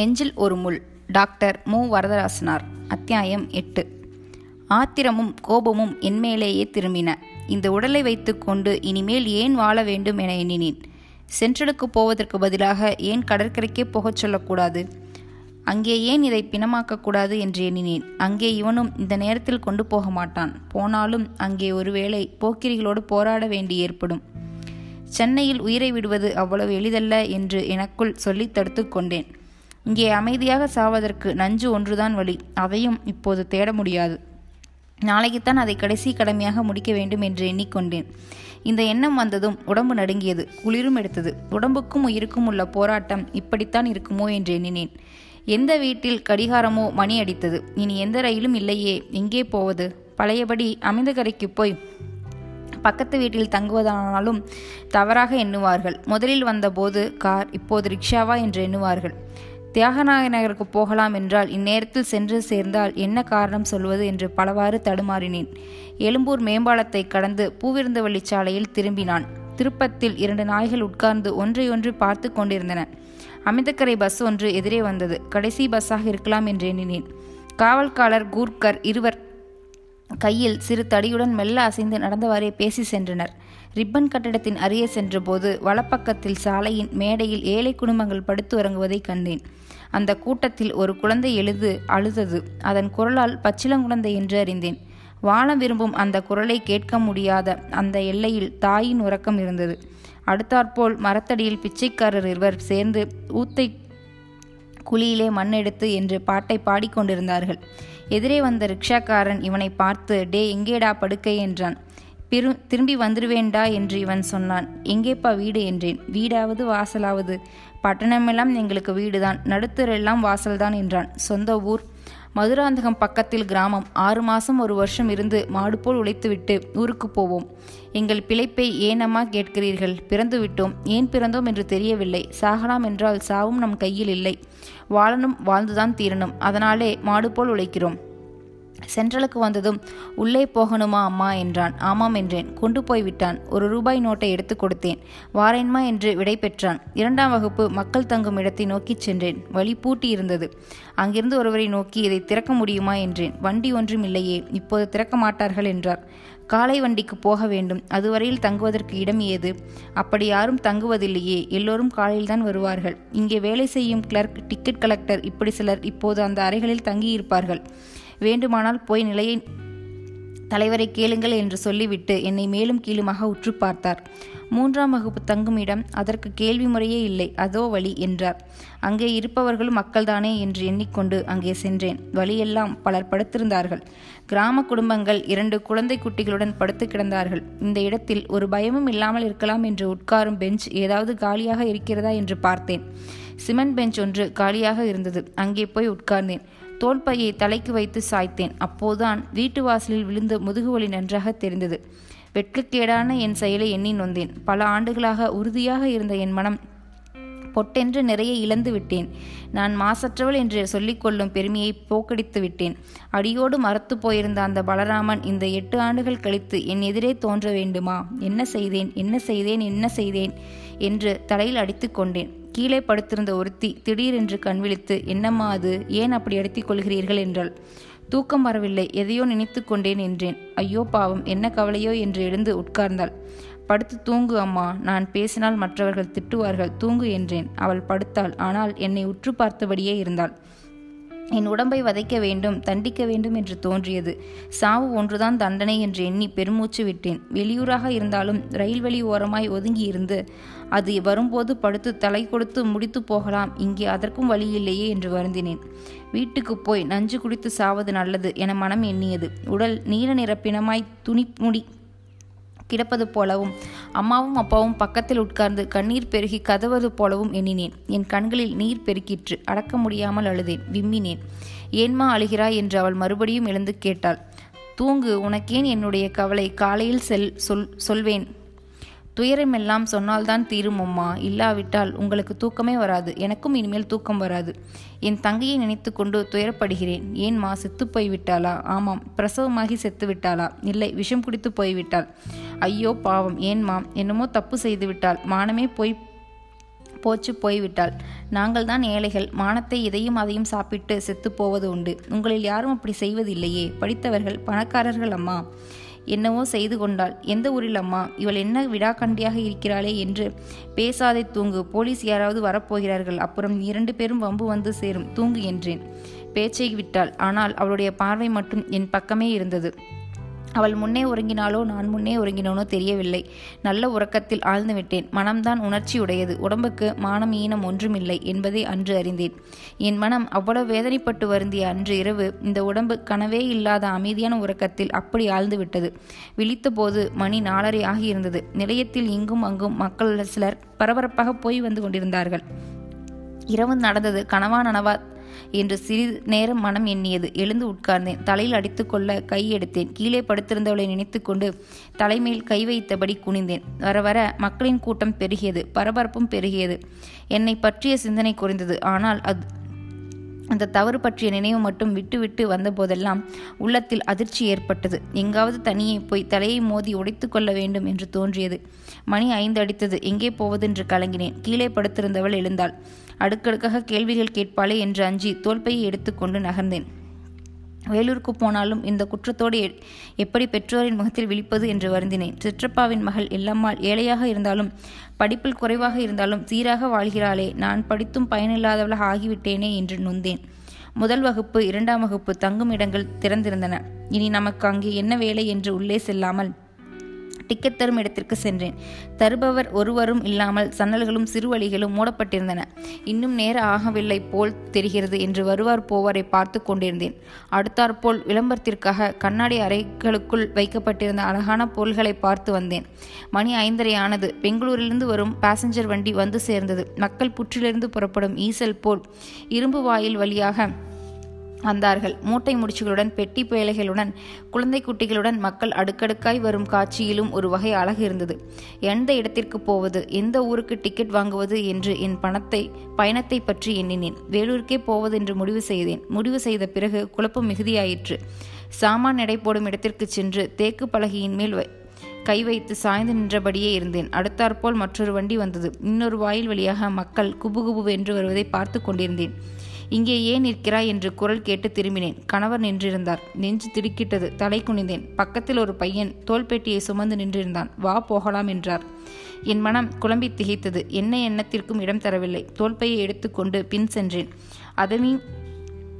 நெஞ்சில் ஒரு முள். டாக்டர் மு. வரதராசனார். அத்தியாயம் எட்டு. ஆத்திரமும் கோபமும் என்மேலேயே திரும்பின. இந்த உடலை வைத்துக்கொண்டு இனிமேல் ஏன் வாழ வேண்டும் என எண்ணினேன். சென்ட்ரலுக்கு போவதற்கு பதிலாக ஏன் கடற்கரைக்கே போகச் சொல்லக்கூடாது? அங்கே ஏன் இதை பிணமாக்கக்கூடாது என்று எண்ணினேன். அங்கே இவனும் இந்த நேரத்தில் கொண்டு போக மாட்டான். போனாலும் அங்கே ஒருவேளை போக்கிரிகளோடு போராட வேண்டி ஏற்படும். சென்னையில் உயிரை விடுவது அவ்வளவு எளிதல்ல என்று எனக்குள் சொல்லி தடுத்து கொண்டேன். இங்கே அமைதியாக சாவதற்கு நஞ்சு ஒன்றுதான் வழி. அதையும் இப்போது தேட முடியாது. நாளைக்குத்தான் அதை கடைசி கடமையாக முடிக்க வேண்டும் என்று எண்ணிக்கொண்டேன். இந்த எண்ணம் வந்ததும் உடம்பு நடுங்கியது. குளிரும் எடுத்தது. உடம்புக்கும் உயிருக்கும் உள்ள போராட்டம் இப்படித்தான் இருக்குமோ என்று எண்ணினேன். எந்த வீட்டில் கடிகாரமோ மணி அடித்தது. இனி எந்த ரயிலும் இல்லையே. எங்கே போவது? பழையபடி அமைந்தகரைக்கு போய் பக்கத்து வீட்டில் தங்குவதானாலும் தவறாக எண்ணுவார்கள். முதலில் வந்தபோது கார் இப்போது ரிக்ஷாவா என்று எண்ணுவார்கள். தியாகநாய நகருக்கு போகலாம் என்றால் இந்நேரத்தில் சென்று சேர்ந்தால் என்ன காரணம் சொல்வது என்று பலவாறு தடுமாறினேன். எழும்பூர் மேம்பாலத்தை கடந்து பூவிருந்தவள்ளி சாலையில் திரும்பினான். திருப்பத்தில் இரண்டு நாய்கள் உட்கார்ந்து ஒன்றையொன்று பார்த்து கொண்டிருந்தன. அமிர்தக்கரை பஸ் ஒன்று எதிரே வந்தது. கடைசி பஸ்ஸாக இருக்கலாம் என்று எண்ணினேன். காவல்காரர் கூர்க்கர் இருவர் கையில் சிறு தடியுடன் மெல்ல அசைந்து நடந்தவாறே பேசி சென்றனர். ரிப்பன் கட்டடத்தின் அருகே சென்றபோது வலப்பக்கத்தில் சாலையின் மேடையில் ஏழை குடும்பங்கள் படுத்து உறங்குவதை கண்டேன். அந்த கூட்டத்தில் ஒரு குழந்தை எழுது அழுதது. அதன் குரலால் பச்சிளங்குழந்தை என்று அறிந்தேன். வாழ விரும்பும் அந்த குரலை கேட்க முடியாத அந்த எல்லையில் தாயின் உறக்கம் இருந்தது. அடுத்தாற்போல் மரத்தடியில் பிச்சைக்காரர் இருவர் சேர்ந்து ஊத்தை குழியிலே மண்ணெடுத்து என்று பாட்டை பாடிக்கொண்டிருந்தார்கள். எதிரே வந்த ரிக்ஷாக்காரன் இவனை பார்த்து டே எங்கேடா படுக்கை? என்றான். பிரு திரும்பி வந்துடுவேண்டா என்று இவன் சொன்னான். எங்கேப்பா வீடு? என்றேன். வீடாவது வாசலாவது. பட்டணமெல்லாம் எங்களுக்கு வீடுதான். நடுத்தரெல்லாம் வாசல்தான் என்றான். சொந்த ஊர். மதுராந்தகம் பக்கத்தில் கிராமம். ஆறு மாசம் ஒரு வருஷம் இருந்து மாடு போல் உழைத்துவிட்டு ஊருக்கு போவோம். எங்கள் பிழைப்பை ஏனம்மா கேட்கிறீர்கள்? பிறந்து விட்டோம். ஏன் பிறந்தோம் என்று தெரியவில்லை. சாகலாம் என்றால் சாவும் நம் கையில் இல்லை. வாழணும் வாழ்ந்துதான் தீரணும். அதனாலே மாடு போல் உழைக்கிறோம். சென்ட்ரலுக்கு வந்ததும் உள்ளே போகணுமா அம்மா? என்றான். ஆமாம் என்றேன். கொண்டு போய் விட்டான். ஒரு ரூபாய் நோட்டை எடுத்து கொடுத்தேன். வாரேன்மா என்று விடை பெற்றான். இரண்டாம் வகுப்பு மக்கள் தங்கும் இடத்தை நோக்கிச் சென்றேன். வழி பூட்டி இருந்தது அங்கிருந்து ஒருவரை நோக்கி இதை திறக்க முடியுமா? என்றேன். வண்டி ஒன்றும் இல்லையே. இப்போது திறக்க மாட்டார்கள் என்றார். காலை வண்டிக்கு போக வேண்டும். அதுவரையில் தங்குவதற்கு இடம் ஏது? அப்படி யாரும் தங்குவதில்லையே. எல்லோரும் காலையில்தான் வருவார்கள். இங்கே வேலை செய்யும் கிளர்க் டிக்கெட் கலெக்டர் இப்படி சிலர் இப்போது அந்த அறைகளில் தங்கியிருப்பார்கள். வேண்டுமானால் போய் நிலையை தலைவரை கேளுங்கள் என்று சொல்லிவிட்டு என்னை மேலும் கீழுமாக உற்று பார்த்தார். மூன்றாம் வகுப்பு தங்கும் இடம் அதற்கு கேள்வி முறையே இல்லை. அதோ வழி என்றார். அங்கே இருப்பவர்களும் மக்கள்தானே என்று எண்ணிக்கொண்டு அங்கே சென்றேன். வழியெல்லாம் பலர் படுத்திருந்தார்கள். கிராம குடும்பங்கள் இரண்டு குழந்தை குட்டிகளுடன் படுத்து கிடந்தார்கள். இந்த இடத்தில் ஒரு பயமும் இல்லாமல் இருக்கலாம் என்று உட்காரும் பெஞ்ச் ஏதாவது காலியாக இருக்கிறதா என்று பார்த்தேன். சிமெண்ட் பெஞ்ச் ஒன்று காலியாக இருந்தது. அங்கே போய் உட்கார்ந்தேன். தோல்பையை தலைக்கு வைத்து சாய்த்தேன். அப்போதுதான் வீட்டு வாசலில் விழுந்த முதுகுவலி நன்றாக தெரிந்தது. வெட்கக்கேடான என் செயலை எண்ணி நொந்தேன். பல ஆண்டுகளாக உறுதியாக இருந்த என் மனம் பொட்டென்று நிறைய இழந்து விட்டேன். நான் மாசற்றவள் என்று சொல்லிக்கொள்ளும் பெருமையை போக்கடித்து விட்டேன். அடியோடு மறத்து போயிருந்த அந்த பலராமன் இந்த எட்டு ஆண்டுகள் கழித்து என் எதிரே தோன்ற வேண்டுமா? என்ன செய்தேன்? என்ன செய்தேன்? என்ன செய்தேன்? என்று தலையில் அடித்து கொண்டேன். கீழே படுத்திருந்த ஒருத்தி திடீரென்று கண்விழித்து என்னம்மா அது? ஏன் அப்படி அடித்துக் கொள்கிறீர்கள்? என்றாள். தூக்கம் வரவில்லை. எதையோ நினைத்து கொண்டேன் என்றேன். ஐயோ பாவம். என்ன கவலையோ? என்று எழுந்து உட்கார்ந்தாள். படுத்து தூங்கு அம்மா. நான் பேசினால் மற்றவர்கள் திட்டுவார்கள். தூங்கு என்றேன். அவள் படுத்தாள். ஆனால் என்னை உற்று பார்த்தபடியே இருந்தாள். என் உடம்பை வதைக்க வேண்டும் தண்டிக்க வேண்டும் என்று தோன்றியது. சாவு ஒன்றுதான் தண்டனை என்று எண்ணி பெருமூச்சு விட்டேன். வெளியூராக இருந்தாலும் ரயில் வழி ஓரமாய் ஒதுங்கி இருந்து அது வரும்போது படுத்து தலை கொடுத்து முடித்து போகலாம் இங்கே அதற்கும் வழி இல்லையே என்று வருந்தினேன். வீட்டுக்கு போய் நஞ்சு குடித்து சாவது நல்லது என மனம் எண்ணியது. உடல் நீல நிற பிணமாய் துணி முடி கிடப்பது போலவும் அம்மாவும் அப்பாவும் பக்கத்தில் உட்கார்ந்து கண்ணீர் பெருகி கதவது போலவும் எண்ணினேன். என் கண்களில் நீர் பெருக்கிற்று அடக்க முடியாமல் அழுதேன் விம்மினேன். ஏன்மா அழுகிறாய் என்று அவள் மறுபடியும் எழுந்து கேட்டாள். தூங்கு உனக்கேன் என்னுடைய கவலை காலையில் செல் சொல் சொல்வேன். துயரமெல்லாம் சொன்னால்தான் தீருமம்மா இல்லாவிட்டால் உங்களுக்கு தூக்கமே வராது. எனக்கும் இனிமேல் தூக்கம் வராது. என் தங்கையை நினைத்து கொண்டு துயரப்படுகிறேன் ஏன்மா செத்து போய்விட்டாளா? ஆமாம். பிரசவமாகி செத்து விட்டாளா இல்லை விஷம் குடித்து போய்விட்டாள். ஐயோ பாவம். ஏன்மா என்னமோ தப்பு செய்து விட்டாள் மானமே போய் போச்சு போய்விட்டாள். நாங்கள் தான் ஏழைகள். மானத்தை இதையும் அதையும் சாப்பிட்டு செத்து போவது உண்டு. உங்களில் யாரும் அப்படி செய்வதில்லையே. படித்தவர்கள் பணக்காரர்கள் அம்மா. என்னவோ செய்து கொண்டாள். எந்த ஊரில் அம்மா? இவள் என்ன விடாக்கண்டியாக இருக்கிறாளே என்று பேசாதே தூங்கு. போலீஸ் யாராவது வரப்போகிறார்கள். அப்புறம் இரண்டு பேரும் வம்பு வந்து சேரும். தூங்கு என்றேன். பேச்சை விட்டாள். ஆனால் அவளுடைய பார்வை மட்டும் என் பக்கமே இருந்தது. அவள் முன்னே உறங்கினாலோ நான் முன்னே உறங்கினோனோ தெரியவில்லை. நல்ல உறக்கத்தில் ஆழ்ந்து விட்டேன் மனம்தான் உணர்ச்சி உடையது உடம்புக்கு மானம் ஈனம் ஒன்றுமில்லை என்பதை அன்று அறிந்தேன். என் மனம் அவ்வளவு வேதனைப்பட்டு வருந்திய அன்று இரவு இந்த உடம்பு கனவே இல்லாத அமைதியான உறக்கத்தில் அப்படி ஆழ்ந்து விட்டது விழித்தபோது மணி நாலரை ஆகியிருந்தது. நிலையத்தில் இங்கும் அங்கும் மக்கள் சிலர் பரபரப்பாக போய் வந்து கொண்டிருந்தார்கள். இரவு நடந்தது. கனவா நனவா என்று சிறிது நேரம் மனம் எண்ணியது. எழுந்து உட்கார்ந்தேன். தலையில் அடித்துக்கொள்ள கை எடுத்தேன். கீழே படுத்திருந்தவளை நினைத்துக்கொண்டு தலைமேல் கை வைத்தபடி குனிந்தேன். வர வர மக்களின் கூட்டம் பெருகியது. பரபரப்பும் பெருகியது. என்னை பற்றிய சிந்தனை குறைந்தது. ஆனால் அது அந்த தவறு பற்றிய நினைவு மட்டும் விட்டுவிட்டு வந்தபோதெல்லாம் உள்ளத்தில் அதிர்ச்சி ஏற்பட்டது. எங்காவது தனியே போய் தலையை மோதி உடைத்து கொள்ள வேண்டும் என்று தோன்றியது. மணி ஐந்து அடித்தது. எங்கே போவதென்று கலங்கினேன். கீழே படுத்திருந்தவள் எழுந்தாள். அடுக்கடுக்காக கேள்விகள் கேட்பாளே என்று அஞ்சி தோல்பையை எடுத்துக்கொண்டு நகர்ந்தேன். வேலூருக்கு போனாலும் இந்த குற்றத்தோடு எப்படி பெற்றோரின் முகத்தில் விழிப்பது என்று வருந்தினேன். சிற்றப்பாவின் மகள் எல்லம்மாள் ஏழையாக இருந்தாலும் படிப்பில் குறைவாக இருந்தாலும் சீராக வாழ்கிறாளே நான் படித்தும் பயனில்லாதவளாக ஆகிவிட்டேனே என்று நொந்தேன். முதல் வகுப்பு இரண்டாம் வகுப்பு தங்கும் இடங்கள் திறந்திருந்தன. இனி நமக்கு அங்கே என்ன வேலை என்று உள்ளே செல்லாமல் டிக்கெட் தரும் இடத்திற்கு சென்றேன். தருபவர் ஒருவரும் இல்லாமல் சன்னல்களும் சிறுவழிகளும் மூடப்பட்டிருந்தன. இன்னும் நேர ஆகவில்லை போல் தெரிகிறது என்று வருவார் போவாரை பார்த்து கொண்டிருந்தேன். அடுத்தாற்போல் விளம்பரத்திற்காக கண்ணாடி அறைகளுக்குள் வைக்கப்பட்டிருந்த அழகான பொருள்களை பார்த்து வந்தேன். மணி ஐந்தரை ஆனது பெங்களூரிலிருந்து வரும் பாசஞ்சர் வண்டி வந்து சேர்ந்தது. மக்கள் புற்றிலிருந்து புறப்படும் ஈசல் போல் இரும்பு வாயில் வழியாக வந்தார்கள். மூட்டை முடிச்சுகளுடன் பெட்டி பேழைகளுடன் குழந்தை குட்டிகளுடன் மக்கள் அடுக்கடுக்காய் வரும் காட்சியிலும் ஒரு வகை அழகு இருந்தது. எந்த இடத்திற்கு போவது எந்த ஊருக்கு டிக்கெட் வாங்குவது என்று என் பணத்தை பயணத்தை பற்றி எண்ணினேன். வேலூருக்கே போவது என்று முடிவு செய்தேன். முடிவு செய்த பிறகு குழப்பம் மிகுதியாயிற்று. சாமான் எடை போடும் இடத்திற்கு சென்று தேக்கு பலகையின் மேல் கை வைத்து சாய்ந்து நின்றபடியே இருந்தேன். அடுத்தாற்போல் மற்றொரு வண்டி வந்தது. இன்னொரு வாயில் வழியாக மக்கள் குபுகுபு என்று வருவதை பார்த்து கொண்டிருந்தேன். இங்கே ஏன் நிற்கிறாய் என்று குரல் கேட்டு திரும்பினேன். கணவர் நின்றிருந்தார். நெஞ்சு திடுக்கிட்டது. தலை குனிந்தேன். பக்கத்தில் ஒரு பையன் தோல்பேட்டியை சுமந்து நின்றிருந்தான். வா போகலாம் என்றார். என் மனம் குழம்பி திகைத்தது. என்ன எண்ணத்திற்கும் இடம் தரவில்லை. தோல்பையை எடுத்துக்கொண்டு பின் சென்றேன். அதையும்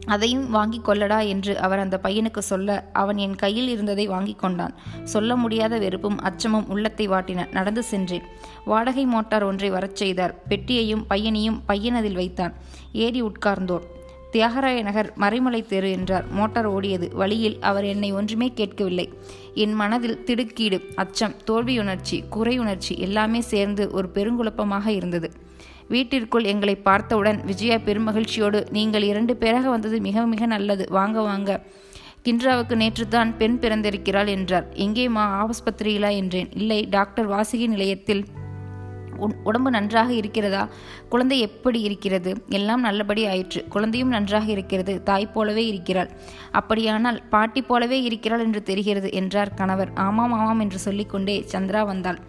அதையும் வாங்கி கொள்ளடா என்று அவர் அந்த பையனுக்கு சொல்ல அவன் என் கையில் இருந்ததை வாங்கி கொண்டான். சொல்ல முடியாத வெறுப்பும் அச்சமும் உள்ளத்தை வாட்டின. நடந்து சென்றேன். வாடகை மோட்டார் ஒன்றை வரச் செய்தார். பெட்டியையும் பையனையும் பையன் அதில் வைத்தான். ஏறி உட்கார்ந்தோர். தியாகராய நகர் மறைமலை தெரு என்றார். மோட்டார் ஓடியது. வழியில் அவர் என்னை ஒன்றுமே கேட்கவில்லை. என் மனதில் திடுக்கீடு அச்சம் தோல்வியுணர்ச்சி குறையுணர்ச்சி எல்லாமே சேர்ந்து ஒரு பெருங்குழப்பமாக இருந்தது. வீட்டிற்குள் எங்களை பார்த்தவுடன் விஜயா பெருமகிழ்ச்சியோடு நீங்கள் இரண்டு பேராக வந்தது மிக மிக நல்லது. வாங்க வாங்க. கின்றாவுக்கு நேற்று தான் பெண் பிறந்திருக்கிறாள் என்றார். எங்கேம்மா ஆஸ்பத்திரியிலா? என்றேன். இல்லை டாக்டர் வாசுகி நிலையத்தில். உடம்பு நன்றாக இருக்கிறதா? குழந்தை எப்படி இருக்கிறது? எல்லாம் நல்லபடி ஆயிற்று. குழந்தையும் நன்றாக இருக்கிறது. தாய் போலவே இருக்கிறாள். அப்படியானால் பாட்டி போலவே இருக்கிறாள் என்று தெரிகிறது என்றார் கணவர். ஆமாம் ஆமாம் என்று சொல்லிக்கொண்டே சந்திரா வந்தாள்.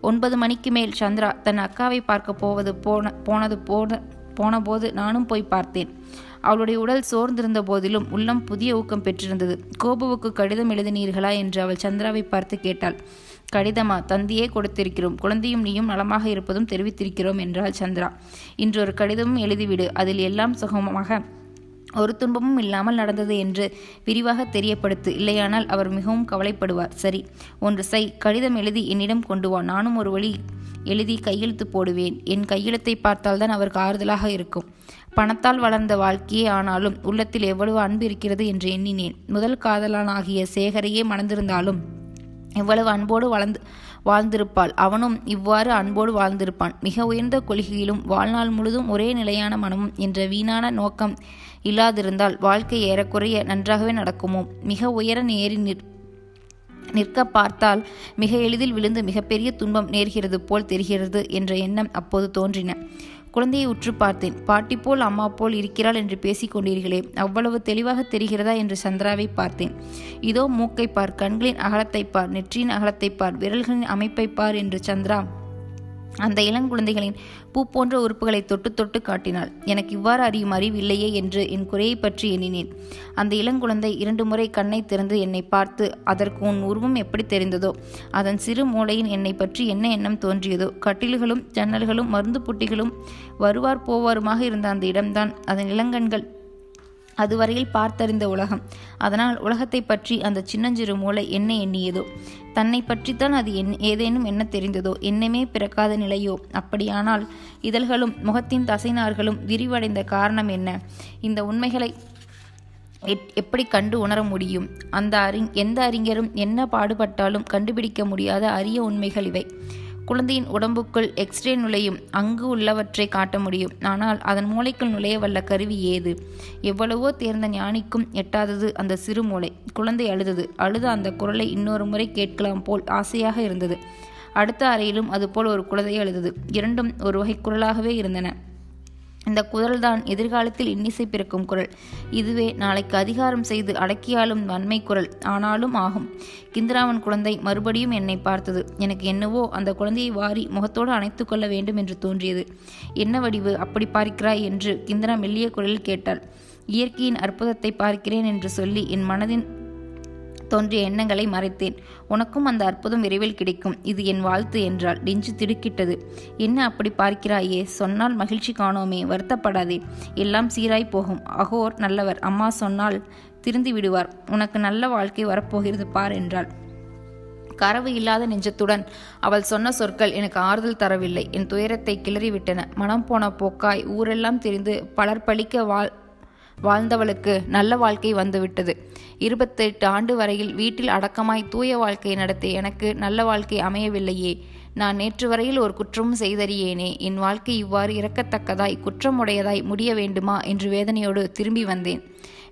ஒன்பது மணிக்கு மேல் சந்திரா தன் அக்காவை பார்க்க போவது போன போனது போன போனபோது நானும் போய் பார்த்தேன். அவளுடைய உடல் சோர்ந்திருந்த போதிலும் உள்ளம் புதிய ஊக்கம் பெற்றிருந்தது. கோபுவுக்கு கடிதம் எழுதினீர்களா என்று அவள் சந்திராவை பார்த்து கேட்டாள். கடிதமா? தந்தியே கொடுத்திருக்கிறோம். குழந்தையும் நீயும் நலமாக இருப்பதும் தெரிவித்திருக்கிறோம் என்றாள் சந்திரா. இன்றொரு கடிதமும் எழுதிவிடு. அதில் எல்லாம் சுகமமாக ஒரு துன்பமும் இல்லாமல் நடந்தது என்று விரிவாக தெரியப்படுத்து இல்லையானால் அவர் மிகவும் கவலைப்படுவார். சரி ஒன்று சை கடிதம் எழுதி என்னிடம் கொண்டு வா நானும் ஒரு வழி எழுதி கையெழுத்து போடுவேன். என் கையெழுத்தை பார்த்தால்தான் அவருக்கு ஆறுதலாக இருக்கும். பணத்தால் வளர்ந்த வாழ்க்கையே ஆனாலும் உள்ளத்தில் எவ்வளவு அன்பு இருக்கிறது என்று எண்ணினேன். முதல் காதலானாகிய சேகரையே மணந்திருந்தாலும் எவ்வளவு அன்போடு வளர்ந்து வாழ்ந்திருப்பாள். அவனும் இவ்வாறு அன்போடு வாழ்ந்திருப்பான். மிக உயர்ந்த கொள்கையிலும் வாழ்நாள் முழுதும் ஒரே நிலையான மனமும் என்ற வீணான நோக்கம் இல்லாதிருந்தால் வாழ்க்கை ஏறக்குறைய நன்றாகவே நடக்குமோ? மிக உயர நேரி நிற் நிற்க பார்த்தால் மிக எளிதில் விழுந்து மிகப்பெரிய துன்பம் நேர்கிறது போல் தெரிகிறது என்ற எண்ணம் அப்போது தோன்றின. குழந்தையை உற்று பார்த்தேன். பாட்டி போல் அம்மா போல் இருக்கிறாள் என்று பேசிக் கொண்டீர்களே அவ்வளவு தெளிவாக தெரிகிறதா என்று சந்திராவை பார்த்தேன். இதோ மூக்கை பார் கண்களின் அகலத்தை பார் நெற்றியின் அகலத்தை பார் விரல்களின் அமைப்பை பார் என்று சந்திரா அந்த இளங்குழந்தைகளின் பூ போன்ற உறுப்புகளை தொட்டு தொட்டு காட்டினாள். எனக்கு இவ்வாறு அறியும் அறிவு இல்லையே என்று என் குறையை பற்றி எண்ணினேன். அந்த இளங்குழந்தை இரண்டு முறை கண்ணை திறந்து என்னை பார்த்து அதற்கு உன் உருவம் எப்படி தெரிந்ததோ அதன் சிறு மூளையின் என்னை பற்றி என்ன எண்ணம் தோன்றியதோ கட்டில்களும் ஜன்னல்களும் மருந்து புட்டிகளும் வருவார் போவாருமாக இருந்த அந்த இடம்தான். அதன் இளங்கண்கள் அதுவரையில் பார்த்தறிந்த உலகம். அதனால் உலகத்தை பற்றி அந்த சின்னஞ்சிறு மூளை என்ன எண்ணியதோ? தன்னை பற்றித்தான் அது என் ஏதேனும் என்ன தெரிந்ததோ? என்னமே பிறக்காத நிலையோ? அப்படியானால் இதழ்களும் முகத்தின் தசைநார்களும் விரிவடைந்த காரணம் என்ன? இந்த உண்மைகளை எப்படி கண்டு உணர முடியும்? அந்த அறி எந்த அறிஞரும் என்ன பாடுபட்டாலும் கண்டுபிடிக்க முடியாத அரிய உண்மைகள் இவை. குழந்தையின் உடம்புக்குள் எக்ஸ்ரே நுழையும். அங்கு உள்ளவற்றை காட்ட முடியும். ஆனால் அதன் மூளைக்குள் நுழைய வல்ல கருவி ஏது? எவ்வளவோ தேர்ந்த ஞானிக்கும் எட்டாதது அந்த சிறு மூளை. குழந்தை அழுதது. அழுத அந்த குரலை இன்னொரு முறை கேட்கலாம் போல் ஆசையாக இருந்தது. அடுத்த அறையிலும் அதுபோல் ஒரு குழந்தை அழுதது. இரண்டும் ஒரு வகை குரலாகவே இருந்தன. இந்த குரல்தான் எதிர்காலத்தில் இன்னிசை பிறக்கும் குரல். இதுவே நாளைக்கு அதிகாரம் செய்து அடக்கியாலும் வன்மை குரல். ஆனாலும் ஆகும். கிந்திராவன் குழந்தை மறுபடியும் என்னை பார்த்தது. எனக்கு என்னவோ அந்த குழந்தையை வாரி முகத்தோடு அணைத்து கொள்ள வேண்டும் என்று தோன்றியது. என்ன வடிவு அப்படி பார்க்கிறாய் என்று கிந்திரா மெல்லிய குரலில் கேட்டாள். இயற்கையின் அற்புதத்தை பார்க்கிறேன் என்று சொல்லி என் மனதின் தோன்றிய எண்ணங்களை மறைத்தேன். உனக்கும் அந்த அற்புதம் விரைவில் கிடைக்கும். இது என் வாழ்த்து என்றால் நெஞ்சு திடுக்கிட்டது. என்ன அப்படி பார்க்கிறாயே? சொன்னால் மகிழ்ச்சி காணோமே. வருத்தப்படாதே. எல்லாம் சீராய் போகும். அகோர் நல்லவர். அம்மா சொன்னால் திருந்தி விடுவார். உனக்கு நல்ல வாழ்க்கை வரப்போகிறது பார் என்றாள். கரவு இல்லாத நெஞ்சத்துடன் அவள் சொன்ன சொற்கள் எனக்கு ஆறுதல் தரவில்லை. என் துயரத்தை கிளறிவிட்டன. மனம் போன போக்காய் ஊரெல்லாம் தெரிந்து பலர் பழிக்க வாழ் வாழ்ந்தவளுக்கு நல்ல வாழ்க்கை வந்துவிட்டது. இருபத்தெட்டு ஆண்டு வரையில் வீட்டில் அடக்கமாய் தூய வாழ்க்கை நடத்திய எனக்கு நல்ல வாழ்க்கை அமையவில்லையே. நான் நேற்று வரையில் ஒரு குற்றமும் செய்தறியேனே. என் வாழ்க்கை இவ்வாறு இறக்கத்தக்கதாய் குற்றமுடையதாய் முடிய வேண்டுமா என்று வேதனையோடு திரும்பி வந்தேன்.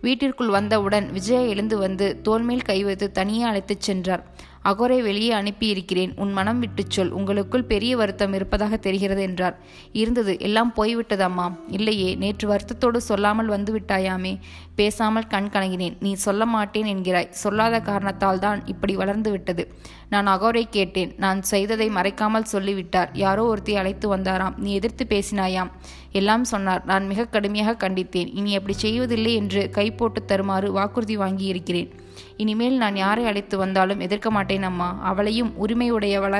வீட்டிற்குள் வந்தவுடன் விஜயா எழுந்து வந்து தோல்மேல் கை வைத்து தனியே அழைத்துச் சென்றார். அகோரை வெளியே அனுப்பியிருக்கிறேன். உன் மனம் விட்டுச் சொல். உங்களுக்குள் பெரிய வருத்தம் இருப்பதாக தெரிகிறது என்றார். இருந்தது. எல்லாம் போய்விட்டதம்மா. இல்லையே நேற்று வருத்தத்தோடு சொல்லாமல் வந்து விட்டாயாமே பேசாமல் கண் கணங்கினேன் நீ சொல்ல மாட்டேன் என்கிறாய். சொல்லாத காரணத்தால் தான் இப்படி வளர்ந்து விட்டது நான் அகோரை கேட்டேன். நான் செய்ததை மறைக்காமல் சொல்லிவிட்டார். யாரோ ஒருத்தி அழைத்து வந்தாராம். நீ எதிர்த்து பேசினாயாம் எல்லாம் சொன்னார். நான் மிக கடுமையாக கண்டித்தேன். இனி அப்படி செய்வதில்லை என்று கை போட்டு தருமாறு வாக்குறுதி வாங்கியிருக்கிறேன். இனிமேல் நான் யாரை அழைத்து வந்தாலும் எதிர்க்க மாட்டேன் அம்மா. அவளையும் உரிமையுடையவள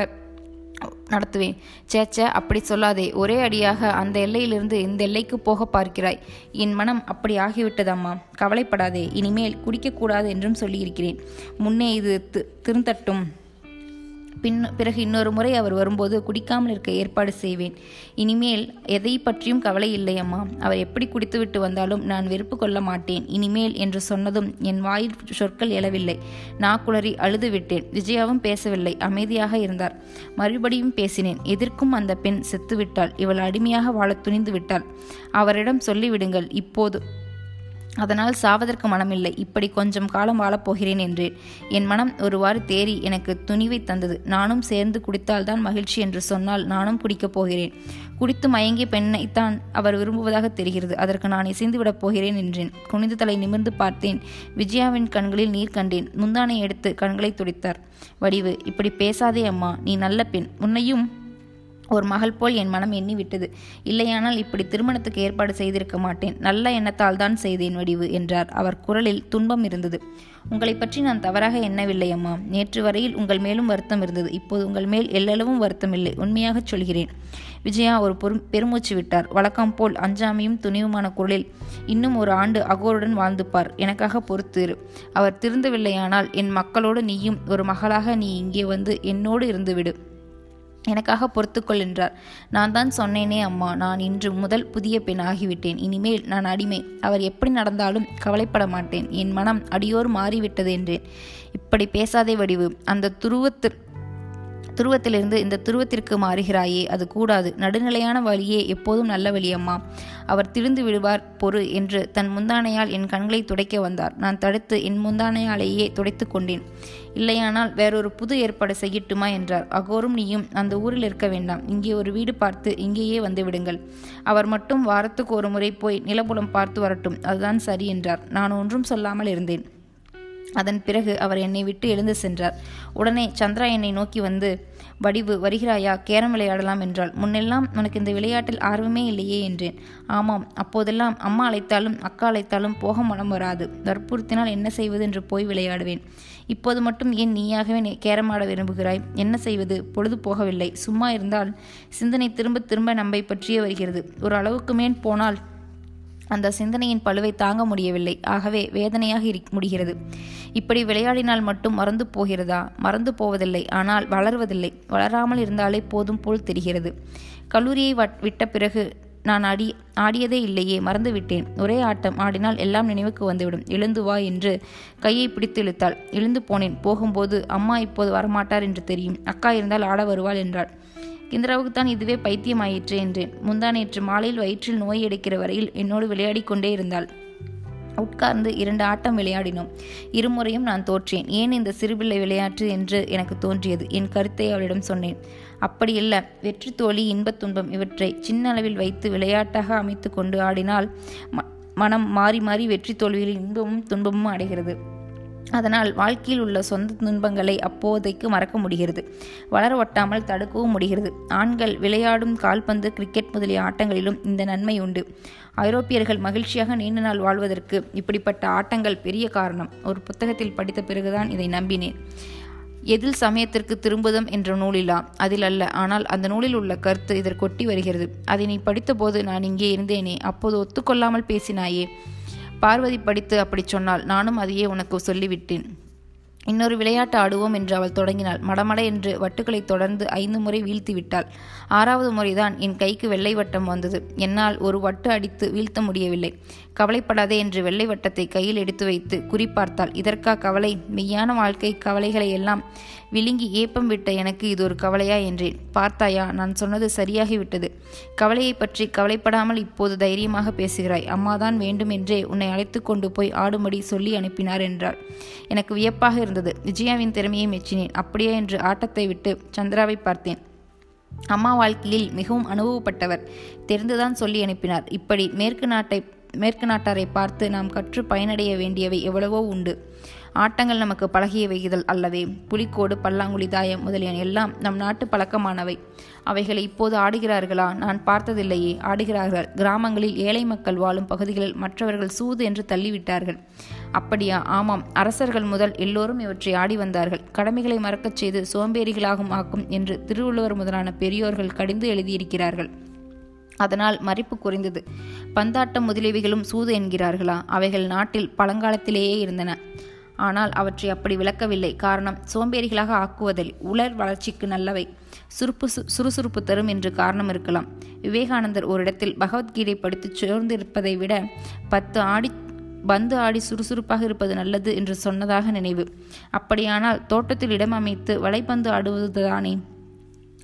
நடத்துவேன். சேச்ச அப்படி சொல்லாதே. ஒரே அடியாக அந்த எல்லையிலிருந்து இந்த எல்லைக்கு போக பார்க்கிறாய். என் மனம் அப்படி ஆகிவிட்டதம்மா. கவலைப்படாதே. இனிமேல் குடிக்கக்கூடாது என்றும் சொல்லியிருக்கிறேன். முன்னே இது திருந்தட்டும். பின் பிறகு இன்னொரு முறை அவர் வரும்போது குடிக்காமல் இருக்க ஏற்பாடு செய்வேன். இனிமேல் எதை பற்றியும் கவலை இல்லை அம்மா. அவர் எப்படி குடித்துவிட்டு வந்தாலும் நான் வெறுப்பு கொள்ள மாட்டேன். இனிமேல் என்று சொன்னதும் என் வாயில் சொற்கள் எழவில்லை. நாக்குளறி அழுது விட்டேன். விஜயாவும் பேசவில்லை. அமைதியாக இருந்தார். மறுபடியும் பேசினேன். எதிர்க்கும் அந்த பெண் செத்துவிட்டாள். இவள் அடிமையாக வாழ துணிந்து விட்டாள். அவரிடம் சொல்லிவிடுங்கள். இப்போது அதனால் சாவதற்கு மனமில்லை. இப்படி கொஞ்சம் காலம் வாழப்போகிறேன் என்றேன். என் மனம் ஒருவாறு தேறி எனக்கு துணிவை தந்தது. நானும் சேர்ந்து குடித்தால்தான் மகிழ்ச்சி என்று சொன்னால் நானும் குடிக்கப் போகிறேன். குடித்து மயங்கிய பெண்ணைத்தான் அவர் விரும்புவதாக தெரிகிறது. அதற்கு நான் இசைந்து விடப் போகிறேன் என்றேன். குனிந்து தலை நிமிர்ந்து பார்த்தேன். விஜயாவின் கண்களில் நீர் கண்டேன். முந்தானை எடுத்து கண்களை துடைத்தார். வடிவு இப்படி பேசாதே அம்மா. நீ நல்ல பெண். உன்னையும் ஒரு மகள் போல் என் மனம் எண்ணி விட்டது. இல்லையானால் இப்படி திருமணத்துக்கு ஏற்பாடு செய்திருக்க மாட்டேன். நல்ல எண்ணத்தால் தான் செய்தேன் வடிவு என்றார். அவர் குரலில் துன்பம் இருந்தது. உங்களை பற்றி நான் தவறாக எண்ணவில்லை அம்மா. நேற்று வரையில் உங்கள் மேலும் வருத்தம் இருந்தது. இப்போது உங்கள் மேல் எல்லளவும் வருத்தம் இல்லை. உண்மையாகச் சொல்கிறேன். விஜயா ஒரு பெரும் பெருமூச்சு விட்டார். வழக்கம் போல் அஞ்சாமியும் துணிவுமான குரலில் இன்னும் ஒரு ஆண்டு அகோருடன் வாழ்ந்துப்பார் எனக்காக பொறுத்திரு அவர் திருந்தவில்லையானால் என் மக்களோடு நீயும் ஒரு மகளாக நீ இங்கே வந்து என்னோடு இருந்துவிடு. எனக்காக பொறுத்துக்கொள் என்றார் நான் தான் சொன்னேனே அம்மா நான் இன்று முதல் புதிய பெண் ஆகிவிட்டேன். இனிமேல் நான் அடிமை. அவர் எப்படி நடந்தாலும் கவலைப்பட மாட்டேன். என் மனம் அடியோர் மாறிவிட்டது என்றேன். இப்படி பேசாதே வடிவு. அந்த துருவத்து துருவத்திலிருந்து இந்த துருவத்திற்கு மாறுகிறாயே அது கூடாது. நடுநிலையான வழியே எப்போதும் நல்ல வழியம்மா அவர் திருந்து விடுவார் பொறு என்று தன் முந்தானையால் என் கண்களை துடைக்க வந்தார். நான் தடுத்து என் முந்தானையாலேயே துடைத்து கொண்டேன். இல்லையானால் வேறொரு புது ஏற்பாடு செய்யட்டுமா என்றார். அகோரும் நீயும் அந்த ஊரில் இருக்க வேண்டாம். இங்கே ஒரு வீடு பார்த்து இங்கேயே வந்து விடுங்கள். அவர் மட்டும் வாரத்துக்கு ஒரு முறை போய் நிலப்புலம் பார்த்து வரட்டும். அதுதான் சரி என்றார். நான் ஒன்றும் சொல்லாமல் இருந்தேன். அதன் பிறகு அவர் என்னை விட்டு எழுந்து சென்றார். உடனே சந்திரா என்னை நோக்கி வந்து வடிவு வருகிறாயா? கேரம் விளையாடலாம் என்றாள். முன்னெல்லாம் உனக்கு இந்த விளையாட்டில் ஆர்வமே இல்லையே? என்றேன். ஆமாம். அப்போதெல்லாம் அம்மா அழைத்தாலும் அக்கா அழைத்தாலும் போக மனம் வராது. வற்புறுத்தினால் என்ன செய்வது? என்று போய் விளையாடுவேன். இப்போது மட்டும் ஏன் நீயாகவே கேரம் ஆட விரும்புகிறாய்? என்ன செய்வது? பொழுது போகவில்லை. சும்மா இருந்தால் சிந்தனை திரும்ப திரும்ப நம்மை பற்றியே வருகிறது. ஒரு அளவுக்கு மேல் போனால் அந்த சிந்தனையின் பழுவை தாங்க முடியவில்லை. ஆகவே வேதனையாக இரு முடிகிறது. இப்படி விளையாடினால் மட்டும் மறந்து போகிறதா? மறந்து போவதில்லை. ஆனால் வளர்வதில்லை. வளராமல் இருந்தாலே போதும் போல் தெரிகிறது. கல்லூரியை விட்ட பிறகு நான் அடி ஆடியதே இல்லையே. மறந்து விட்டேன். ஒரே ஆட்டம். ஆடினால் எல்லாம் நினைவுக்கு வந்துவிடும். எழுந்து வா என்று கையை பிடித்து இழுத்தாள். எழுந்து போனேன். போகும்போது அம்மா இப்போது வரமாட்டார் என்று தெரியும். அக்கா இருந்தால் ஆட வருவாள் என்றாள். இந்திராவுக்கு தான் இதுவே பைத்தியமாயிற்று என்றேன் முந்தா நேற்று மாலையில் வயிற்றில் நோய் எடுக்கிற வரையில் என்னோடு விளையாடி கொண்டே இருந்தாள். உட்கார்ந்து இரண்டு ஆட்டம் விளையாடினோம். இருமுறையும் நான் தோற்றேன். ஏன் இந்த சிறுபிள்ளை விளையாட்டு என்று எனக்கு தோன்றியது? என் கருத்தை அவளிடம் சொன்னேன். அப்படியல்ல. வெற்றி தோழி இன்பத் துன்பம் இவற்றை சின்ன அளவில் வைத்து விளையாட்டாக அமைத்து கொண்டு ஆடினால் மனம் மாறி மாறி வெற்றி தோல்வியில் இன்பமும் துன்பமும் அடைகிறது. அதனால் வாழ்க்கையில் உள்ள சொந்த துன்பங்களை அப்போதைக்கு மறக்க முடிகிறது. வளர ஒட்டாமல் தடுக்கவும் முடிகிறது. ஆண்கள் விளையாடும் கால்பந்து கிரிக்கெட் முதலிய ஆட்டங்களிலும் இந்த நன்மை உண்டு. ஐரோப்பியர்கள் மகிழ்ச்சியாக நீண்ட நாள் வாழ்வதற்கு இப்படிப்பட்ட ஆட்டங்கள் பெரிய காரணம். ஒரு புத்தகத்தில் படித்த பிறகுதான் இதை நம்பினேன். எதில் சமயத்திற்கு திரும்புதம் என்ற நூலிலா? அதில் அல்ல. ஆனால் அந்த நூலில் உள்ள கருத்து இதற்கொட்டி வருகிறது. அதை நீ படித்தபோது நான் இங்கே இருந்தேனே. அப்போது ஒத்துக்கொள்ளாமல் பேசினாயே. பார்வதி படித்து அப்படி சொன்னால் நானும் அதையே உனக்கு சொல்லிவிட்டேன். இன்னொரு விளையாட்டு ஆடுவோம் என்று அவள் தொடங்கினாள். மடமட என்று வட்டுக்களை தொடர்ந்து ஐந்து முறை வீழ்த்தி விட்டாள். ஆறாவது முறைதான் என் கைக்கு வெள்ளை வட்டம் வந்தது. என்னால் ஒரு வட்டு அடித்து வீழ்த்த முடியவில்லை. கவலைப்படாதே என்று வெள்ளை வட்டத்தை கையில் எடுத்து வைத்து குறிப்பார்த்தாள் இதற்கா கவலை? மெய்யான வாழ்க்கை கவலைகளை எல்லாம் விழுங்கி ஏப்பம் விட்ட எனக்கு இது ஒரு கவலையா என்றேன். பார்த்தாயா? நான் சொன்னது சரியாகிவிட்டது கவலையை பற்றி கவலைப்படாமல் இப்போது தைரியமாக பேசுகிறாய். அம்மாதான் வேண்டும் என்றே உன்னை அழைத்து கொண்டு போய் ஆடும்படி சொல்லி அனுப்பினார் என்றார் எனக்கு வியப்பாக இருந்தது. விஜயாவின் திறமையை மெச்சினேன். அப்படியே? என்று ஆட்டத்தை விட்டு சந்திராவை பார்த்தேன். அம்மா வாழ்க்கையில் மிகவும் அனுபவப்பட்டவர். தெரிந்துதான் சொல்லி அனுப்பினார். இப்படி மேற்கு நாட்டை மேற்கு நாட்டாரை பார்த்து நாம் கற்று பயனடைய வேண்டியவை எவ்வளவோ உண்டு. ஆட்டங்கள் நமக்கு பழகிய வைகுதல் அல்லவே. புலிக்கோடு பல்லாங்குழி தாயம் முதலியன எல்லாம் நம் நாட்டு பழக்கமானவை. அவைகளை இப்போது ஆடுகிறார்களா? நான் பார்த்ததில்லையே. ஆடுகிறார்கள். கிராமங்களில் ஏழை மக்கள் வாழும் பகுதிகளில் மற்றவர்கள் சூது என்று தள்ளிவிட்டார்கள். அப்படியா? ஆமாம். அரசர்கள் முதல் எல்லோரும் இவற்றை ஆடி வந்தார்கள். கடமைகளை மறக்கச் செய்து சோம்பேறிகளாகும் ஆக்கும் என்று திருவள்ளுவர் முதலான பெரியோர்கள் கடிந்து எழுதியிருக்கிறார்கள். அதனால் மறிப்பு குறைந்தது. பந்தாட்டம் முதலியவைகளும் சூது என்கிறார்களா? அவைகள் நாட்டில் பழங்காலத்திலேயே இருந்தன. ஆனால் அவற்றை அப்படி விளக்கவில்லை. காரணம் சோம்பேறிகளாக ஆக்குவதில் உலர் வளர்ச்சிக்கு நல்லவை. சுறுப்பு சுறுசுறுப்பு தரும் என்று காரணம் இருக்கலாம். விவேகானந்தர் ஒரு இடத்தில் பகவத்கீதை படித்து சோர்ந்திருப்பதை விட பத்து ஆடி பந்து ஆடி சுறுசுறுப்பாக இருப்பது நல்லது என்று சொன்னதாக நினைவு. அப்படியானால் தோட்டத்தில் இடம் அமைத்து வலைப்பந்து ஆடுவதுதானே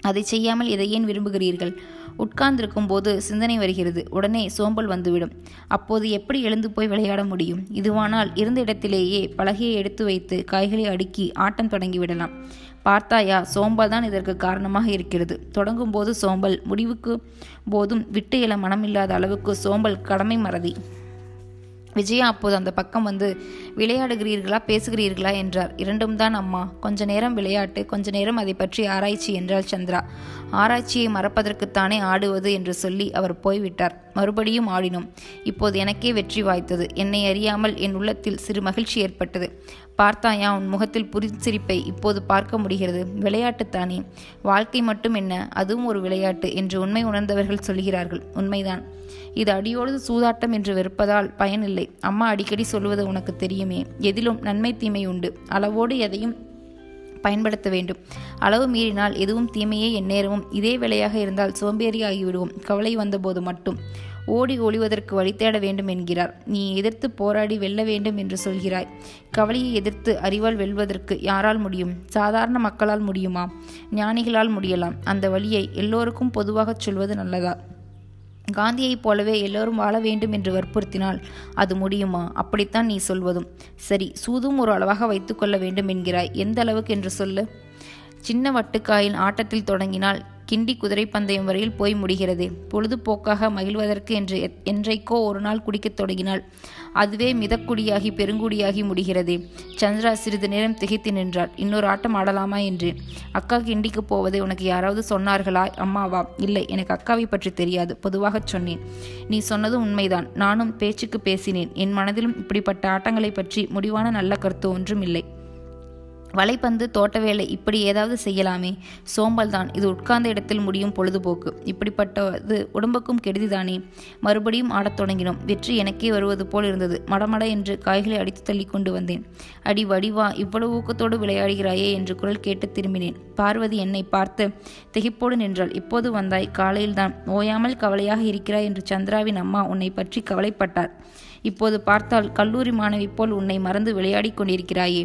அதை செய்யாமல் இதை ஏன் விரும்புகிறீர்கள்? உட்கார்ந்திருக்கும் போது சிந்தனை வருகிறது. உடனே சோம்பல் வந்துவிடும். அப்போது எப்படி எழுந்து போய் விளையாட முடியும்? இதுவானால் இருந்த இடத்திலேயே பலகையை எடுத்து வைத்து காய்களை அடுக்கி ஆட்டம் தொடங்கிவிடலாம் பார்த்தாயா சோம்பல் தான் இதற்கு காரணமாக இருக்கிறது. தொடங்கும் போது சோம்பல் முடிவுக்கு போதும் விட்டு இல மனமில்லாத அளவுக்கு சோம்பல் கடமை மறதி. விஜயா அப்போது அந்த பக்கம் வந்து விளையாடுகிறீர்களா? பேசுகிறீர்களா? என்றார். இரண்டும் தான் அம்மா. கொஞ்ச நேரம் விளையாட்டு கொஞ்ச நேரம் அதை பற்றி ஆராய்ச்சி என்றாள் சந்திரா. ஆராய்ச்சியை மறப்பதற்குத்தானே ஆடுவது என்று சொல்லி அவர் போய்விட்டார். மறுபடியும் ஆடினோம். இப்போது எனக்கே வெற்றி வாய்த்தது. என்னை அறியாமல் என் உள்ளத்தில் சிறு மகிழ்ச்சி ஏற்பட்டது. பார்த்தாயா உன் முகத்தில் புரிசிரிப்பை இப்போது பார்க்க முடிகிறது. விளையாட்டுத்தானே வாழ்க்கை மட்டும் என்ன? அதுவும் ஒரு விளையாட்டு என்று உண்மை உணர்ந்தவர்கள் சொல்கிறார்கள். உண்மைதான். இது அடியோடு சூதாட்டம் என்று வெறுப்பதால் பயனில்லை. அம்மா அடிக்கடி சொல்வது உனக்கு தெரியுமே. எதிலும் நன்மை தீமை உண்டு. அளவோடு எதையும் பயன்படுத்த வேண்டும். அளவு மீறினால் எதுவும் தீமையே எந்நேரமும் இதே வேலையாக இருந்தால் சோம்பேறி ஆகிவிடுவோம் கவலை வந்தபோது மட்டும். ஓடி ஒளிவதற்கு வழி தேட வேண்டும் என்கிறார். நீ எதிர்த்து போராடி வெல்ல வேண்டும் என்று சொல்கிறாய். கவலையை எதிர்த்து அறிவால் வெல்வதற்கு யாரால் முடியும்? சாதாரண மக்களால் முடியுமா? ஞானிகளால் முடியலாம். அந்த வழியை எல்லோருக்கும் பொதுவாகச் சொல்வது நல்லதா? காந்தியைப் போலவே எல்லோரும் வாழ வேண்டும் என்று வற்புறுத்தினால் அது முடியுமா? அப்படித்தான் நீ சொல்வதும். சரி சூதும் ஒரு அளவாக வைத்துக்கொள்ள வேண்டும் என்கிறாய். எந்த அளவுக்கு என்று சொல்லு. சின்ன வட்டுக்காயின் ஆட்டத்தில் தொடங்கினால் கிண்டி குதிரை பந்தயம் வரையில் போய் முடிகிறது. பொழுதுபோக்காக மகிழ்வதற்கு என்று என்றைக்கோ ஒரு நாள் குடிக்கத் தொடங்கினாள். அதுவே மிதக்குடியாகி பெருங்குடியாகி முடிகிறது. சந்திரா சிறிது நேரம் திகைத்து நின்றாள். இன்னொரு ஆட்டம் ஆடலாமா? என்று. அக்கா கிண்டிக்கு போவதை உனக்கு யாராவது சொன்னார்களா? அம்மாவா? இல்லை எனக்கு அக்காவை பற்றி தெரியாது. பொதுவாகச் சொன்னேன். நீ சொன்னது உண்மைதான். நானும் பேச்சுக்கு பேசினேன். என் மனதிலும் இப்படிப்பட்ட ஆட்டங்களை பற்றி முடிவான நல்ல கருத்து ஒன்றும் இல்லை. வலைப்பந்து தோட்ட வேலை இப்படி ஏதாவது செய்யலாமே? சோம்பல் தான். இது உட்கார்ந்த இடத்தில் முடியும் பொழுதுபோக்கு. இப்படிப்பட்டது உடம்புக்கும் கெடுதிதானே? மறுபடியும் ஆடத் தொடங்கினோம். வெற்றி எனக்கே வருவது போல் இருந்தது. மடமட என்று காய்களை அடித்து தள்ளி கொண்டு வந்தேன். அடி வடிவா இவ்வளவு ஊக்கத்தோடு விளையாடுகிறாயே என்று குரல் கேட்டு திரும்பினேன். பார்வதி என்னை பார்த்து திகைப்போடு நின்றாள். இப்போது வந்தாய். காலையில்தான் ஓயாமல் கவலையாக இருக்கிறாய் என்று சந்திராவின் அம்மா உன்னை பற்றி கவலைப்பட்டார். இப்போது பார்த்தால் கல்லூரி மாணவி போல் உன்னை மறந்து விளையாடிக் கொண்டிருக்கிறாயே.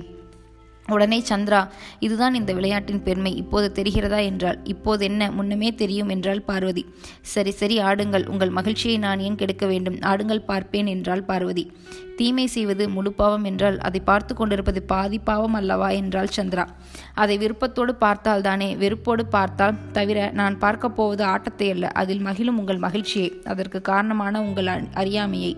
உடனே சந்திரா இதுதான் இந்த விளையாட்டின் பெருமை. இப்போது தெரிகிறதா என்றால் இப்போது என்ன? முன்னமே தெரியும் என்றாள் பார்வதி. சரி சரி ஆடுங்கள். உங்கள் மகிழ்ச்சியை நான் ஏன் கெடுக்க வேண்டும்? ஆடுங்கள் பார்ப்பேன் என்றாள் பார்வதி. தீமை செய்வது முழு பாவம் என்றால் அதை பார்த்து கொண்டிருப்பது பாதி பாவம் அல்லவா? என்றாள் சந்திரா. அதை விருப்பத்தோடு பார்த்தால் தானே. வெறுப்போடு பார்த்தால் தவிர நான் பார்க்கப் போவது ஆட்டத்தை அல்ல. அதில் மகிழும் உங்கள் மகிழ்ச்சியை. அதற்கு காரணமான உங்கள் அறியாமையை.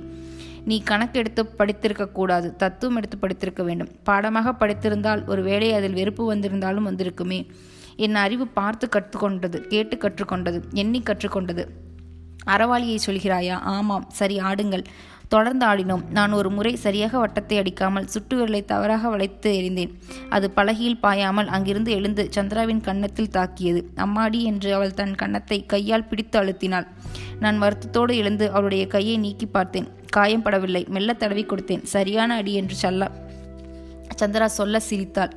நீ கணக்கெடுத்து படித்திருக்க கூடாது தத்துவம் எடுத்து படித்திருக்க வேண்டும். பாடமாக படித்திருந்தால் ஒரு வேளை அதில் வெறுப்பு வந்திருந்தாலும் வந்திருக்குமே. என் அறிவு பார்த்து கற்றுக்கொண்டது கேட்டு கற்றுக்கொண்டது எண்ணி கற்றுக்கொண்டது. அறவாளியை சொல்கிறாயா? ஆமாம் சரி ஆடுங்கள். தொடர்ந்து ஆடினோம் நான் ஒரு முறை சரியாக வட்டத்தை அடிக்காமல் சுட்டுவிரலை தவறாக வளைத்து எறிந்தேன். அது பலகையில் பாயாமல் அங்கிருந்து எழுந்து சந்திராவின் கன்னத்தில் தாக்கியது. அம்மாடி என்று அவள் தன் கன்னத்தை கையால் பிடித்து அழுத்தினாள். நான் வருத்தத்தோடு எழுந்து அவளுடைய கையை நீக்கி பார்த்தேன். காயம் படவில்லை மெல்ல தடவி கொடுத்தேன். சரியான அடி என்று சொல்ல சந்திரா சொல்ல சிரித்தாள்.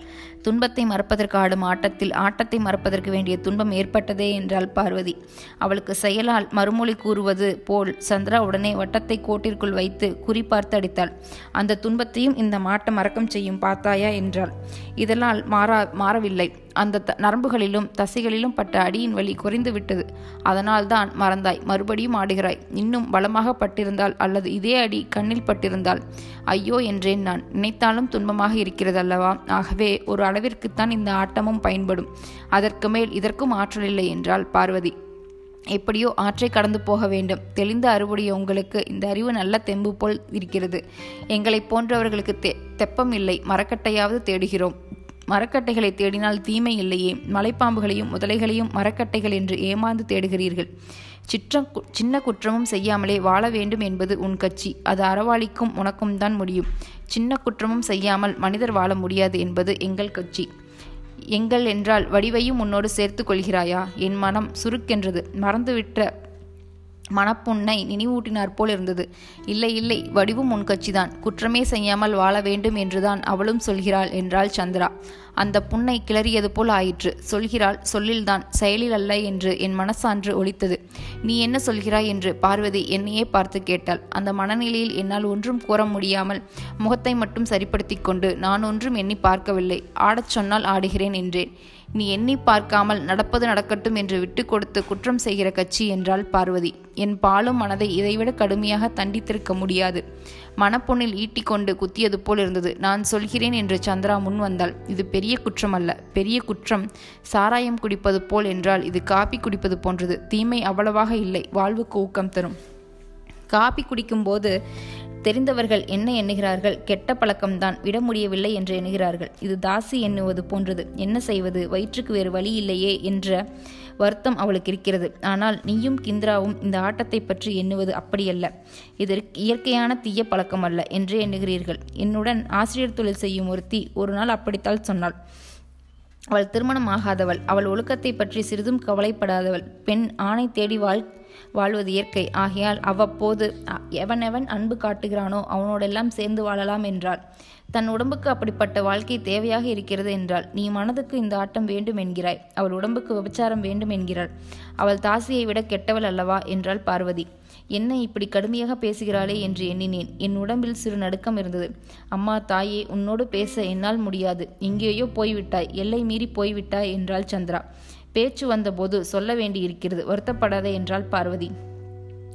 துன்பத்தை மறப்பதற்கு ஆடும் ஆட்டத்தில் ஆட்டத்தை மறப்பதற்கு வேண்டிய துன்பம் ஏற்பட்டதே என்றாள் பார்வதி. அவளுக்கு செயலால் மறுமொழி கூறுவது போல் சந்திரா உடனே வட்டத்தை கோட்டிற்குள் வைத்து குறிப்பார்த்து அடித்தாள். அந்த துன்பத்தையும் இந்த மாட்டம் மறக்கம் செய்யும் பார்த்தாயா என்றாள். இதனால் மாறா மாறவில்லை. அந்த த நரம்புகளிலும் தசைகளிலும் பட்ட அடியின் வலி குறைந்து விட்டது. அதனால்தான் மறந்தாய் மறுபடியும் ஆடுகிறாய். இன்னும் பலமாக பட்டிருந்தால் அல்லது இதே அடி கண்ணில் பட்டிருந்தால். ஐயோ என்றேன் நான். நினைத்தாலும் துன்பமாக இருக்கிறது அல்லவா ஆகவே ஒரு அளவிற்குத்தான் இந்த ஆட்டமும் பயன்படும். அதற்கு மேல் இதற்கும் ஆற்றல் இல்லை என்றால் பார்வதி. எப்படியோ ஆற்றை கடந்து போக வேண்டும். தெளிந்த அறிவுடைய உங்களுக்கு இந்த அறிவு நல்ல தெம்பு போல் இருக்கிறது. எங்களைப் போன்றவர்களுக்கு தெ தெப்பம் இல்லை. மரக்கட்டையாவது தேடுகிறோம். மரக்கட்டைகளை தேடினால் தீமை இல்லையே. மலைப்பாம்புகளையும் முதலைகளையும் மரக்கட்டைகள் என்று ஏமாந்து தேடுகிறீர்கள். சிற்றம் சின்ன குற்றமும் செய்யாமலே வாழ வேண்டும் என்பது உன் கட்சி. அது அறவாளிக்கும் உனக்கும் தான் முடியும். சின்ன குற்றமும் செய்யாமல் மனிதர் வாழ முடியாது என்பது எங்கள் கட்சி. எங்கள் என்றால் வடிவையும் உன்னோடு சேர்த்து கொள்கிறாயா? என் மனம் சுருக்கென்றது. மறந்துவிட்ட மனப்புண்ணை நினைவூட்டினார் போல் இருந்தது. இல்லை இல்லை வடிவும் உன் கட்சிதான். குற்றமே செய்யாமல் வாழ வேண்டும் என்றுதான் அவளும் சொல்கிறாள் என்றாள் சந்திரா. அந்த புண்ணை கிளறியது போல் ஆயிற்று. சொல்கிறாள் சொல்லில்தான். செயலில் அல்ல என்று என் மனசான்று ஒழித்தது நீ என்ன சொல்கிறாய்? என்று பார்வதி என்னையே பார்த்து கேட்டாள். அந்த மனநிலையில் என்னால் ஒன்றும் கூற முடியாமல் முகத்தை மட்டும் சரிப்படுத்தி கொண்டு நான் ஒன்றும் எண்ணி பார்க்கவில்லை. ஆடச் சொன்னால் ஆடுகிறேன் என்றேன். நீ எண்ணி பார்க்காமல் நடப்பது நடக்கட்டும் என்று விட்டு கொடுத்து குற்றம் செய்கிற கட்சி என்றாள் பார்வதி. என் பாலும் மனதை இதைவிட கடுமையாக தண்டித்திருக்க முடியாது. மனப்பொண்ணில் ஈட்டிக்கொண்டு குத்தியது போல் இருந்தது. நான் சொல்கிறேன் என்று சந்திரா முன் வந்தாள். இது பெரிய குற்றம் அல்ல பெரிய குற்றம் சாராயம் குடிப்பது போல் என்றால் இது காப்பி குடிப்பது போன்றது. தீமை அவ்வளவாக இல்லை. வாழ்வுக்கு ஊக்கம் தரும். காப்பி குடிக்கும்போது தெரிந்தவர்கள் என்ன எண்ணுகிறார்கள்? கெட்ட பழக்கம்தான். விட முடியவில்லை என்று எண்ணுகிறார்கள். இது தாசி எண்ணுவது போன்றது. என்ன செய்வது? வயிற்றுக்கு வேறு வழி இல்லையே என்ற வருத்தம் அவளுக்கு இருக்கிறது. ஆனால் நீயும் கிந்திராவும் இந்த ஆட்டத்தை பற்றி எண்ணுவது அப்படியல்ல. இது இயற்கையான தீய பழக்கம் அல்ல என்றே எண்ணுகிறீர்கள். என்னுடன் ஆசிரியர் தொழில் செய்யும் ஒருத்தி ஒரு நாள் அப்படித்தால் சொன்னாள். அவள் திருமணம் ஆகாதவள். அவள் ஒழுக்கத்தை பற்றி சிறிதும் கவலைப்படாதவள். பெண் ஆணை தேடி வாழ் வாழ்வது இயற்கை. ஆகையால் அவ்வப்போது எவனெவன் அன்பு காட்டுகிறானோ அவனோடெல்லாம் சேர்ந்து வாழலாம் என்றாள். தன் உடம்புக்கு அப்படிப்பட்ட வாழ்க்கை தேவையாக இருக்கிறது என்றால் நீ மனதுக்கு இந்த ஆட்டம் வேண்டும் என்கிறாய். அவள் உடம்புக்கு விபச்சாரம் வேண்டும் என்கிறாள். அவள் தாசியை விட கெட்டவள் அல்லவா என்றாள் பார்வதி. என்ன இப்படி கடுமையாக பேசுகிறாளே என்று எண்ணினேன். என் உடம்பில் சிறு நடுக்கம் இருந்தது. அம்மா தாயே உன்னோடு பேச என்னால் முடியாது. எங்கேயோ போய்விட்டாய். எல்லை மீறி போய்விட்டாய் என்றாள் சந்திரா. பேச்சு வந்தபோது சொல்ல வேண்டியிருக்கிறது வருத்தப்படாதே என்றாள் பார்வதி.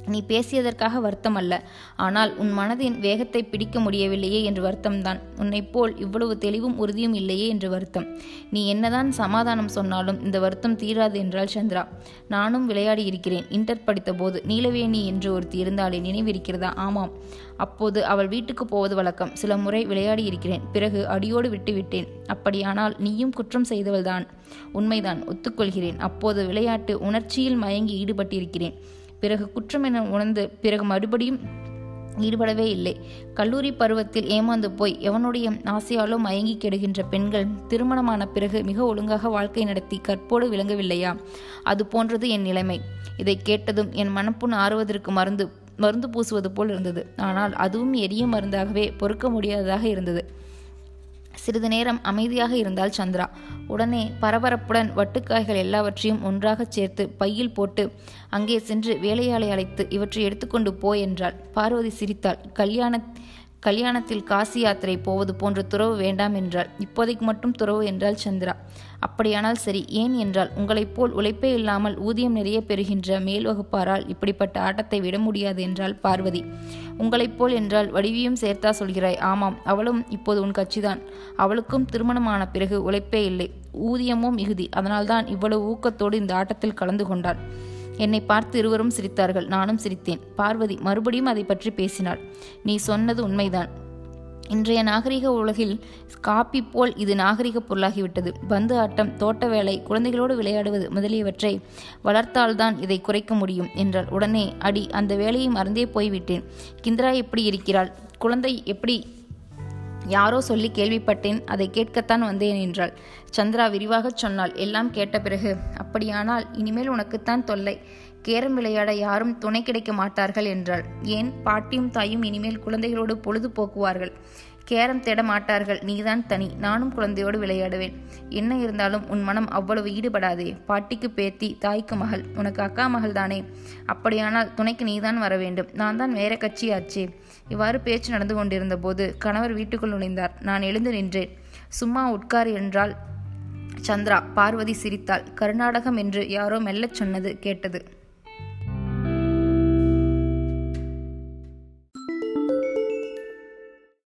நீ பேசியதற்காக வருத்தம் அல்ல ஆனால் உன் மனதின் வேகத்தை பிடிக்க முடியவில்லையே என்று வருத்தம்தான். உன்னைப் போல் இவ்வளவு தெளிவும் உறுதியும் இல்லையே என்று வருத்தம். நீ என்னதான் சமாதானம் சொன்னாலும் இந்த வருத்தம் தீராது என்றாள் சந்திரா. நானும் விளையாடி இருக்கிறேன். இன்டர் படித்தபோது நீலவேணி என்று ஒருத்தி இருந்தாலே நினைவிருக்கிறதா? ஆமாம். அப்போது அவள் வீட்டுக்கு போவது வழக்கம். சில முறை விளையாடி இருக்கிறேன். பிறகு அடியோடு விட்டுவிட்டேன் அப்படியானால் நீயும் குற்றம் செய்தவள்தான். உண்மைதான். ஒத்துக்கொள்கிறேன். அப்போது விளையாட்டு உணர்ச்சியில் மயங்கி ஈடுபட்டிருக்கிறேன். பிறகு குற்றம் என உணர்ந்து பிறகு மறுபடியும் ஈடுபடவே இல்லை. கல்லூரி பருவத்தில் ஏமாந்து போய் எவனுடைய ஆசையாலோ மயங்கி கெடுகின்ற பெண்கள் திருமணமான பிறகு மிக ஒழுங்காக வாழ்க்கை நடத்தி கற்போடு விளங்கவில்லையா? அது போன்றது என் நிலைமை. இதை கேட்டதும் என் மனப்புண் ஆறுவதற்கு மருந்து மருந்து பூசுவது போல் இருந்தது. ஆனால் அதுவும் எரிய மருந்தாகவே பொறுக்க முடியாததாக இருந்தது. சிறிது நேரம் அமைதியாக இருந்தாள் சந்திரா. உடனே பரபரப்புடன் வட்டுக்காய்கள் எல்லாவற்றையும் ஒன்றாக சேர்த்து பையில் போட்டு அங்கே சென்று வேலையாளை அழைத்து இவற்றை எடுத்துக்கொண்டு போ என்றாள். பார்வதி சிரித்தாள். கல்யாண கல்யாணத்தில் காசி யாத்திரை போவது போன்ற துறவு வேண்டாம் என்றாள். இப்போதைக்கு மட்டும் துறவு என்றாள் சந்திரா. அப்படியானால் சரி ஏன் என்றால் உங்களைப் போல் உழைப்பே இல்லாமல் ஊதியம் நிறைய பெறுகின்ற மேல் வகுப்பாரால் இப்படிப்பட்ட ஆட்டத்தை விட முடியாது என்றாள் பார்வதி. உங்களைப் போல் என்றால் வடிவியும் சேர்த்தா சொல்கிறாய். ஆமாம் அவளும் இப்போது உன் கட்சிதான். அவளுக்கும் திருமணமான பிறகு உழைப்பே இல்லை. ஊதியமும் மிகுதி. அதனால்தான் இவ்வளவு ஊக்கத்தோடு இந்த ஆட்டத்தில் கலந்து கொண்டாள். என்னை பார்த்து இருவரும் சிரித்தார்கள். நானும் சிரித்தேன். பார்வதி மறுபடியும் அதை பற்றி பேசினாள். நீ சொன்னது உண்மைதான். இன்றைய நாகரிக உலகில் காப்பி போல் இது நாகரிக பொருளாகிவிட்டது. பந்து ஆட்டம் தோட்ட வேலை குழந்தைகளோடு விளையாடுவது முதலியவற்றை வளர்த்தால்தான் இதை குறைக்க முடியும் என்றால் உடனே அடி அந்த வேலையை மறந்தே போய்விட்டேன். கிந்திரா எப்படி இருக்கிறாள்? குழந்தை எப்படி யாரோ சொல்லி கேள்விப்பட்டேன் அதை கேட்கத்தான் வந்தேன் என்றாள். சந்திரா விரிவாகச் சொன்னாள் எல்லாம் கேட்ட பிறகு. அப்படியானால் இனிமேல் உனக்குத்தான் தொல்லை. கேரம் விளையாட யாரும் துணை கிடைக்க மாட்டார்கள் என்றாள். ஏன்? பாட்டியும் தாயும் இனிமேல் குழந்தைகளோடு பொழுது போக்குவார்கள் கேரம் தேட மாட்டார்கள். நீதான் தனி. நானும் குழந்தையோடு விளையாடுவேன். என்ன இருந்தாலும் உன் மனம் அவ்வளவு ஈடுபடாதே. பாட்டிக்கு பேத்தி தாய்க்கு மகள். உனக்கு அக்கா மகள் தானே அப்படியானால் துணைக்கு நீதான் வர வேண்டும். நான் தான் வேற கட்சியாச்சே. இவ்வாறு பேச்சு நடந்து கொண்டிருந்த போது கணவர் வீட்டுக்குள் நுழைந்தார். நான் எழுந்து நின்றேன். சும்மா உட்கார் என்றால் சந்திரா. பார்வதி சிரித்தாள். கர்நாடகம் என்று யாரோ மெல்லச் சொன்னது கேட்டது.